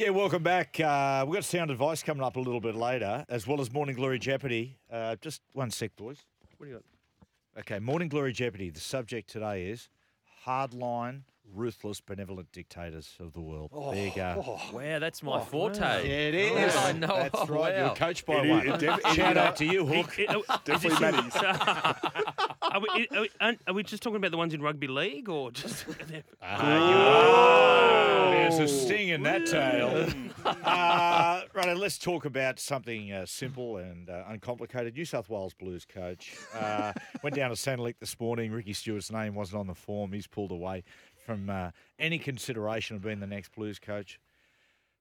Yeah, welcome back. Uh, we've got sound advice coming up a little bit later, as well as Morning Glory Jeopardy. Uh, just one sec, boys. What do you got? Okay, Morning Glory Jeopardy. The subject today is hardline, ruthless, benevolent dictators of the world. there you go. Wow, that's my forte. Yeah, it is. I know. That's right. You're coached by It is- one. it def- Shout is- out to you, Hook. It- it- Definitely is Matty's. Are we, are, we, aren't- we just talking about the ones in rugby league or just? Ah, There's a sting in that tail. uh, right, let's talk about something uh, simple and uh, uncomplicated. New South Wales Blues coach uh, went down to Centrelink this morning. Ricky Stuart's name wasn't on the form. He's pulled away from uh, any consideration of being the next Blues coach.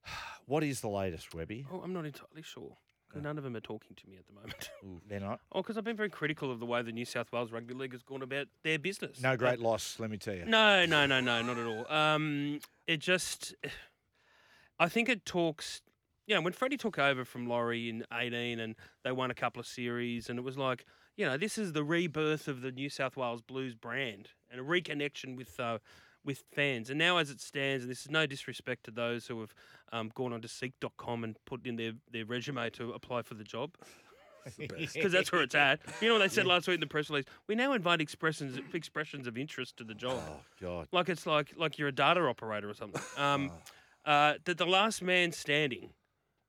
What is the latest, Webby? oh, I'm not entirely sure. None of them are talking to me at the moment. They're not. oh, because I've been very critical of the way the New South Wales Rugby League has gone about their business. No great loss, let me tell you. No, no, no, no, not at all. Um, it just, I think it talks. You know, when Freddie took over from Laurie in '18, and they won a couple of series, and it was like, you know, this is the rebirth of the New South Wales Blues brand and a reconnection with uh, with fans. And now, as it stands, and this is no disrespect to those who have um, gone onto Seek.com and put in their their resume to apply for the job. Because that's where it's at. You know what they said last week in the press release? We now invite expressions expressions of interest to the job. Oh, God. Like it's like like you're a data operator or something. Um, uh, that the last man standing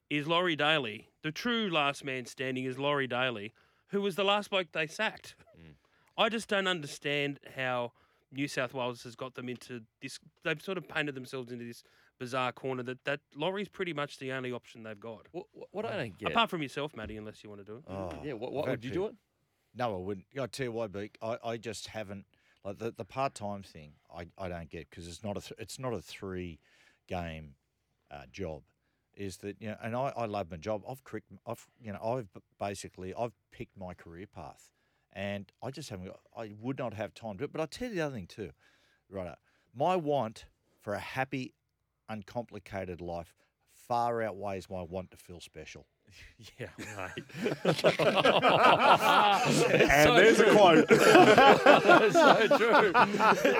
is Laurie Daley. The true last man standing is Laurie Daley, who was the last bloke they sacked. I just don't understand how New South Wales has got them into this. They've sort of painted themselves into this bizarre corner that that Laurie's pretty much the only option they've got. What, what I don't get. Apart from yourself, Matty, unless you want to do it. Oh, yeah, what, what would you do it? No, I wouldn't. I tell you why, Beak. I, I just haven't like the, the part time thing. I, I don't get because it's not a th- it's not a three game uh, job. Is that you know? And I, I love my job. I've crick, I've you know I've basically I've picked my career path, and I just haven't. Got, I would not have time to it. But I tell you the other thing too, right? My want for a happy, uncomplicated life far outweighs my want to feel special. Yeah, mate. And there's a quote. so true.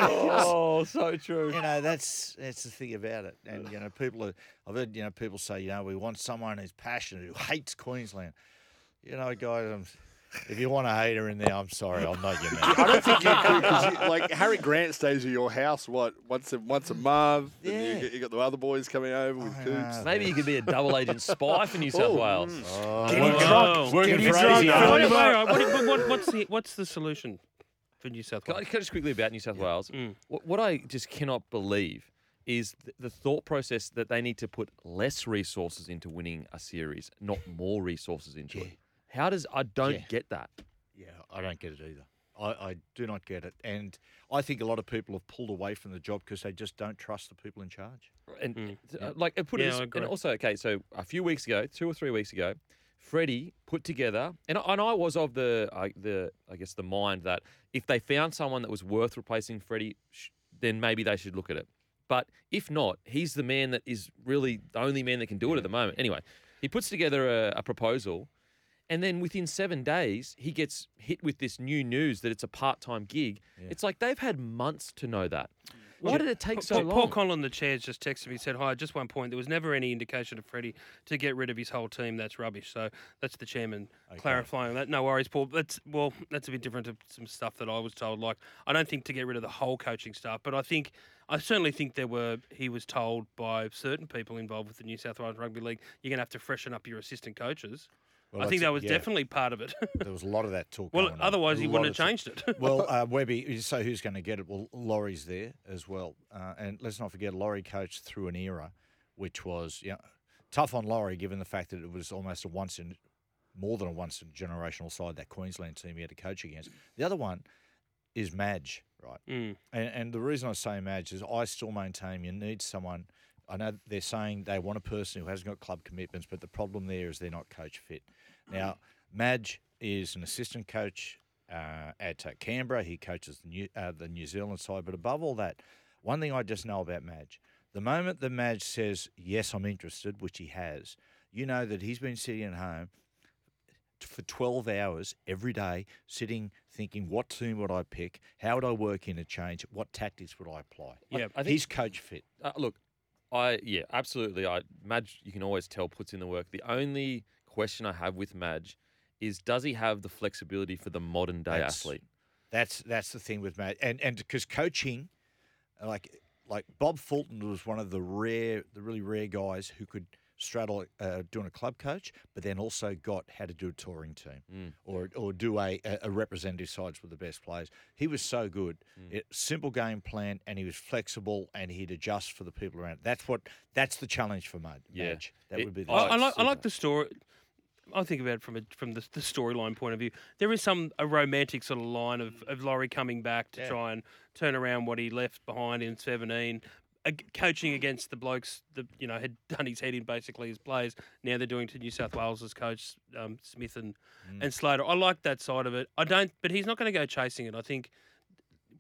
Oh, so true. you know that's that's the thing about it and you know people are i've heard you know people say you know we want someone who's passionate who hates queensland you know guys um, if you want a hater in there i'm sorry i'm not your I don't think you could, 'cause you, like Harry Grant stays at your house what once a once a month. and Yeah. you, get- you got the other boys coming over with I coots. know. Maybe you could be a double agent spy for New South Oh, Wales. oh, Get working- drunk. Wait, wait, wait, what- what- what's the what's the solution for New South Can I, Wales? can I just quickly about New South Wales? Mm. What, what I just cannot believe is th- the thought process that they need to put less resources into winning a series, not more resources into it. How does I don't Yeah. get that? yeah i don't get it either I, I do not get it and i think a lot of people have pulled away from the job because they just don't trust the people in charge And Mm. uh, like uh, put Yeah, it, this- and also okay. So a few weeks ago, two or three weeks ago, Freddie put together, and I- and I was of the I the I guess the mind that if they found someone that was worth replacing Freddie, sh- then maybe they should look at it. But if not, he's the man that is really the only man that can do it at the moment. Anyway, he puts together a, a proposal. And then within seven days, he gets hit with this new news that it's a part time gig. It's like they've had months to know that. Why did it take so Paul, long? Paul Collin, the chairs, just texted me. Said, "Hi, just one point. There was never any indication of Freddie to get rid of his whole team. That's rubbish." So that's the chairman clarifying that. No worries, Paul. That's well, that's a bit different to some stuff that I was told. Like, I don't think to get rid of the whole coaching staff, but I think I certainly think there were. He was told by certain people involved with the New South Wales Rugby League, you're going to have to freshen up your assistant coaches. Well, I think that was yeah. definitely part of it. there was a lot of that talk well, otherwise he wouldn't have changed it. well, uh, Webby, so who's going to get it? Well, Laurie's there as well. Uh, and let's not forget, Laurie coached through an era which was you know, tough on Laurie, given the fact that it was almost a once in, more than a once in generational side, that Queensland team he had to coach against. The other one is Madge, right? Mm. And, and the reason I say Madge is I still maintain you need someone. I know they're saying they want a person who hasn't got club commitments, but the problem there is they're not coach fit. Now, Madge is an assistant coach uh, at uh, Canberra. He coaches the New, uh, the New Zealand side, but above all that, one thing I just know about Madge: the moment that Madge says yes, I'm interested, which he has, you know that he's been sitting at home for 12 hours every day, sitting thinking, what team would I pick? How would I work in a change? What tactics would I apply? Yeah, I think- he's coach fit. Uh, look, I yeah, absolutely. I Madge, you can always tell puts in the work. The only question I have with Madge is, does he have the flexibility for the modern day That's- athlete? That's that's the thing with Matt, and and because coaching, like like Bob Fulton was one of the rare, the really rare guys who could straddle uh, doing a club coach, but then also got how to do a touring team Mm. or or do a, a representative sides with the best players. He was so good, Mm. it, simple game plan, and he was flexible, and he'd adjust for the people around. That's what that's the challenge for Mud. Yeah. That It- would be. The I, I like I like the story. I think about it from a, from the, the storyline point of view. There is some a romantic sort of line of, of Laurie coming back to Yeah. try and turn around what he left behind in seventeen, coaching against the blokes that you know had done his head in basically as players. Now they're doing to New South Wales as coach um, Smith and Mm. and Slater. I like that side of it. I don't, but he's not going to go chasing it. I think.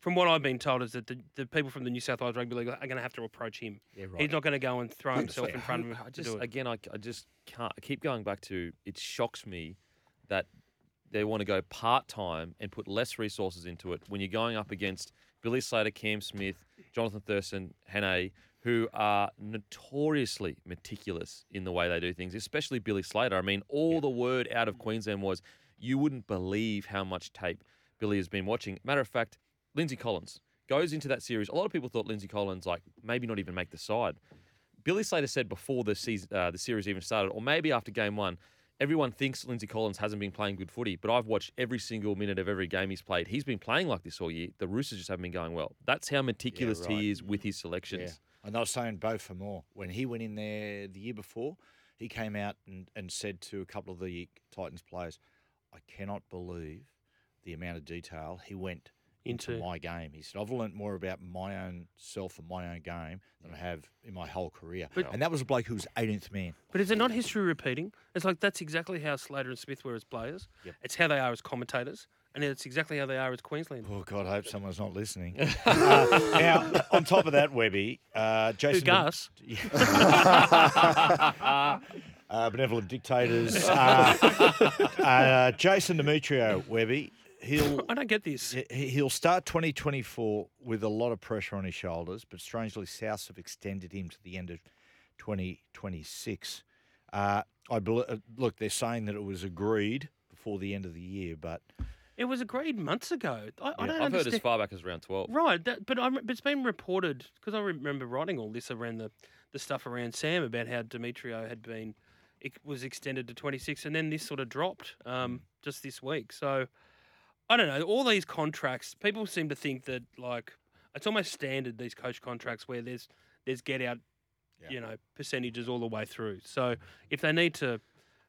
From what I've been told, is that the, the people from the New South Wales Rugby League are going to have to approach him. Yeah, right. He's not going to go and throw himself in front of him I just again, I, I just can't. I keep going back to. It shocks me that they want to go part time and put less resources into it when you're going up against Billy Slater, Cam Smith, Johnathan Thurston, Hannay, who are notoriously meticulous in the way they do things, especially Billy Slater. I mean, all the word out of Queensland was you wouldn't believe how much tape Billy has been watching. Matter of fact, Lindsay Collins goes into that series. A lot of people thought Lindsay Collins, like, maybe not even make the side. Billy Slater said before the season, uh, the series even started, or maybe after game one, everyone thinks Lindsay Collins hasn't been playing good footy, but I've watched every single minute of every game he's played. He's been playing like this all year. The Roosters just haven't been going well. That's how meticulous right. he is with his selections. Yeah. And I was saying Beau Fermor. When he went in there the year before, he came out and, and said to a couple of the Titans players, I cannot believe the amount of detail he went into, Into- my game. He said, I've learnt more about my own self and my own game than I have in my whole career. But- and that was a bloke who was 18th man. But is it not history repeating? It's like that's exactly how Slater and Smith were as players. Yep. It's how they are as commentators, and it's exactly how they are as Queensland. Oh, God, I hope someone's not listening. uh, now, on top of that, Webby, uh, Jason. Who Gus? uh, benevolent dictators. Uh, uh, Jason Demetriou, Webby, he'll I don't get this. he- he'll start 2024 with a lot of pressure on his shoulders, but strangely, South have extended him to the end of 2026. Uh, I bel uh, look, they're saying that it was agreed before the end of the year, but It was agreed months ago. I, I Yeah, don't I've heard as far back as round 12. Right, that, but, I'm, but it's been reported because I remember writing all this around the, the stuff around Sam about how Demetriou had been it was extended to 26, and then this sort of dropped um, just this week. So I don't know. All these contracts, people seem to think that like it's almost standard these coach contracts where there's there's get out, Yeah. you know, percentages all the way through. So if they need to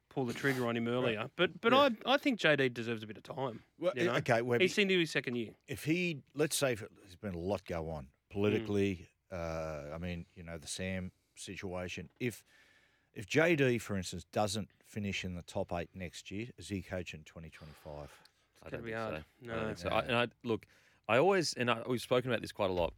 pull the trigger on him earlier, but but I I think JD deserves a bit of time. well, You know? okay, Webby, He's into his second year. if he, let's say, if it- there's been a lot go on politically. Uh, I mean, you know, the Sam situation. If if JD, for instance, doesn't finish in the top eight next year, is he coach in 2025? I gonna be hard. so. No. don't think so. I, and I look, I always and I, we've spoken about this quite a lot.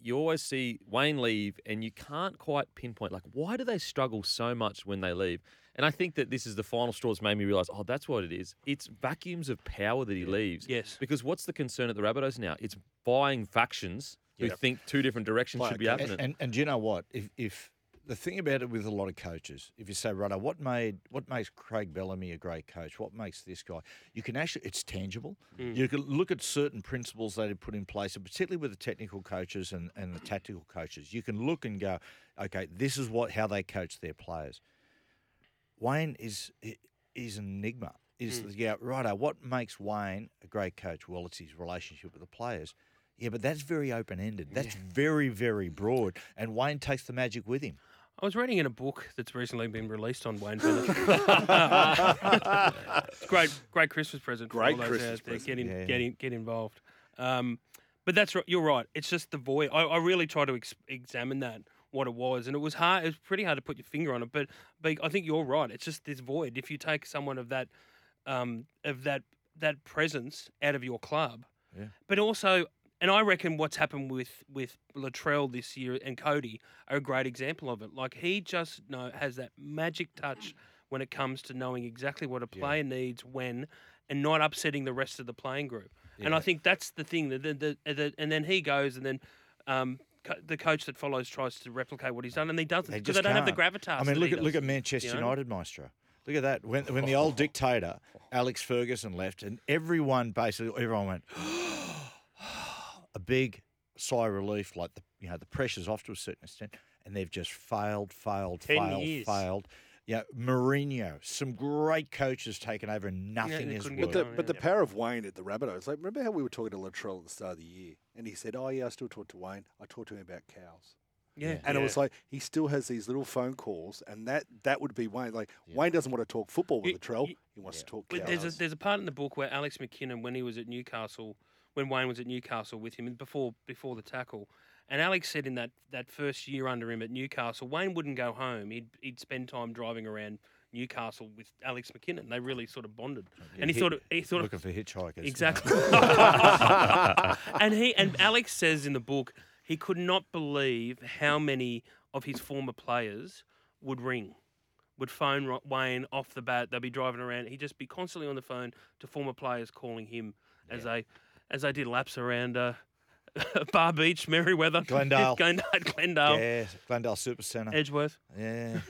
You always see Wayne leave, and you can't quite pinpoint like why do they struggle so much when they leave. And I think that this is the final straw that's made me realize, oh, that's what it is. It's vacuums of power that he leaves. Yes. Because what's the concern at the Rabbitohs now? It's buying factions who Yep. think two different directions should be happening. And, and and do you know what? If if the thing about it with a lot of coaches, if you say, right, what made what makes Craig Bellamy a great coach? What makes this guy? You can actually it's tangible. Mm. You can look at certain principles they have put in place, and particularly with the technical coaches and, and the tactical coaches, you can look and go, okay, this is what how they coach their players. Wayne is is an enigma. Is mm. the, yeah, righto. What makes Wayne a great coach? Well, it's his relationship with the players. Yeah, but that's very open ended. That's very, very broad. And Wayne takes the magic with him. I was reading in a book that's recently been released on Wayne Bennett. great, great Christmas present. for Great all those Christmas out there. present. Get, in, Yeah. get, in, get involved. Um, but that's right. You're right. It's just the void. I, I really try to ex- examine that. what it was, and it was hard. It was pretty hard to put your finger on it. But, but I think you're right. It's just this void. If you take someone of that, um, of that that presence out of your club, Yeah. but also, and I reckon what's happened with with Latrell this year and Cody are a great example of it. Like he just know has that magic touch when it comes to knowing exactly what a Yeah. player needs when, and not upsetting the rest of the playing group. And I think that's the thing that the, the, the and then he goes and then. Um, co- the coach that follows tries to replicate what he's done, and he doesn't They because just they don't have the gravitas. I mean, look at look at Manchester you know? United, Maestro. Look at that. When when the old dictator Alex Ferguson left, and everyone basically everyone went big sigh of relief, like the you know the pressure's off to a certain extent, and they've just failed, failed, Ten failed, years. failed. Yeah, Mourinho, some great coaches taken over, and nothing they has couldn't But worked. the, Well, but the yeah. power of Wayne at the Rabbitohs, like remember how we were talking to Latrell at the start of the year, and he said, "Oh yeah, I still talk to Wayne. I talk to him about cows." Yeah, And it was like he still has these little phone calls, and that that would be Wayne. Like Yeah. Wayne doesn't want to talk football with You- Latrell; you- he wants Yeah. to talk But cows. there's a, there's a part in the book where Alex McKinnon, when he was at Newcastle, when Wayne was at Newcastle with him and before before the tackle, and Alex said in that, that first year under him at Newcastle, Wayne wouldn't go home. He'd he'd spend time driving around Newcastle with Alex McKinnon. They really sort of bonded, and he hit- thought of, he thought of, looking for hitchhikers. exactly. and he and Alex says in the book he could not believe how many of his former players would ring, would phone Wayne off the bat. They'd be driving around. He'd just be constantly on the phone to former players calling him as they as I did laps around uh, Bar Beach, Merewether, Glendale. Glendale, Glendale Yeah, Glendale Super Centre. Edgeworth. Yeah,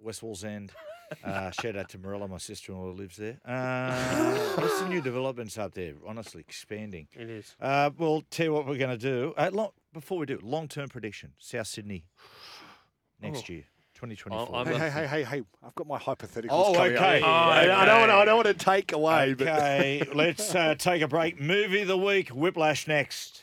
West Wallsend. Uh, shout out to Marilla, my sister-in-law who lives there. Uh, what's the new developments up there? Honestly, expanding. It is. Uh, well, tell you what we're going to do. Uh, long, before we do, long-term prediction: South Sydney next Oh. year, 2024. I'm hey, hey, hey, hey, hey! I've got my hypotheticals. Oh, coming up. okay. I, I don't want to. I don't want to take away, but okay, let's uh, take a break. Movie of the week: Whiplash next.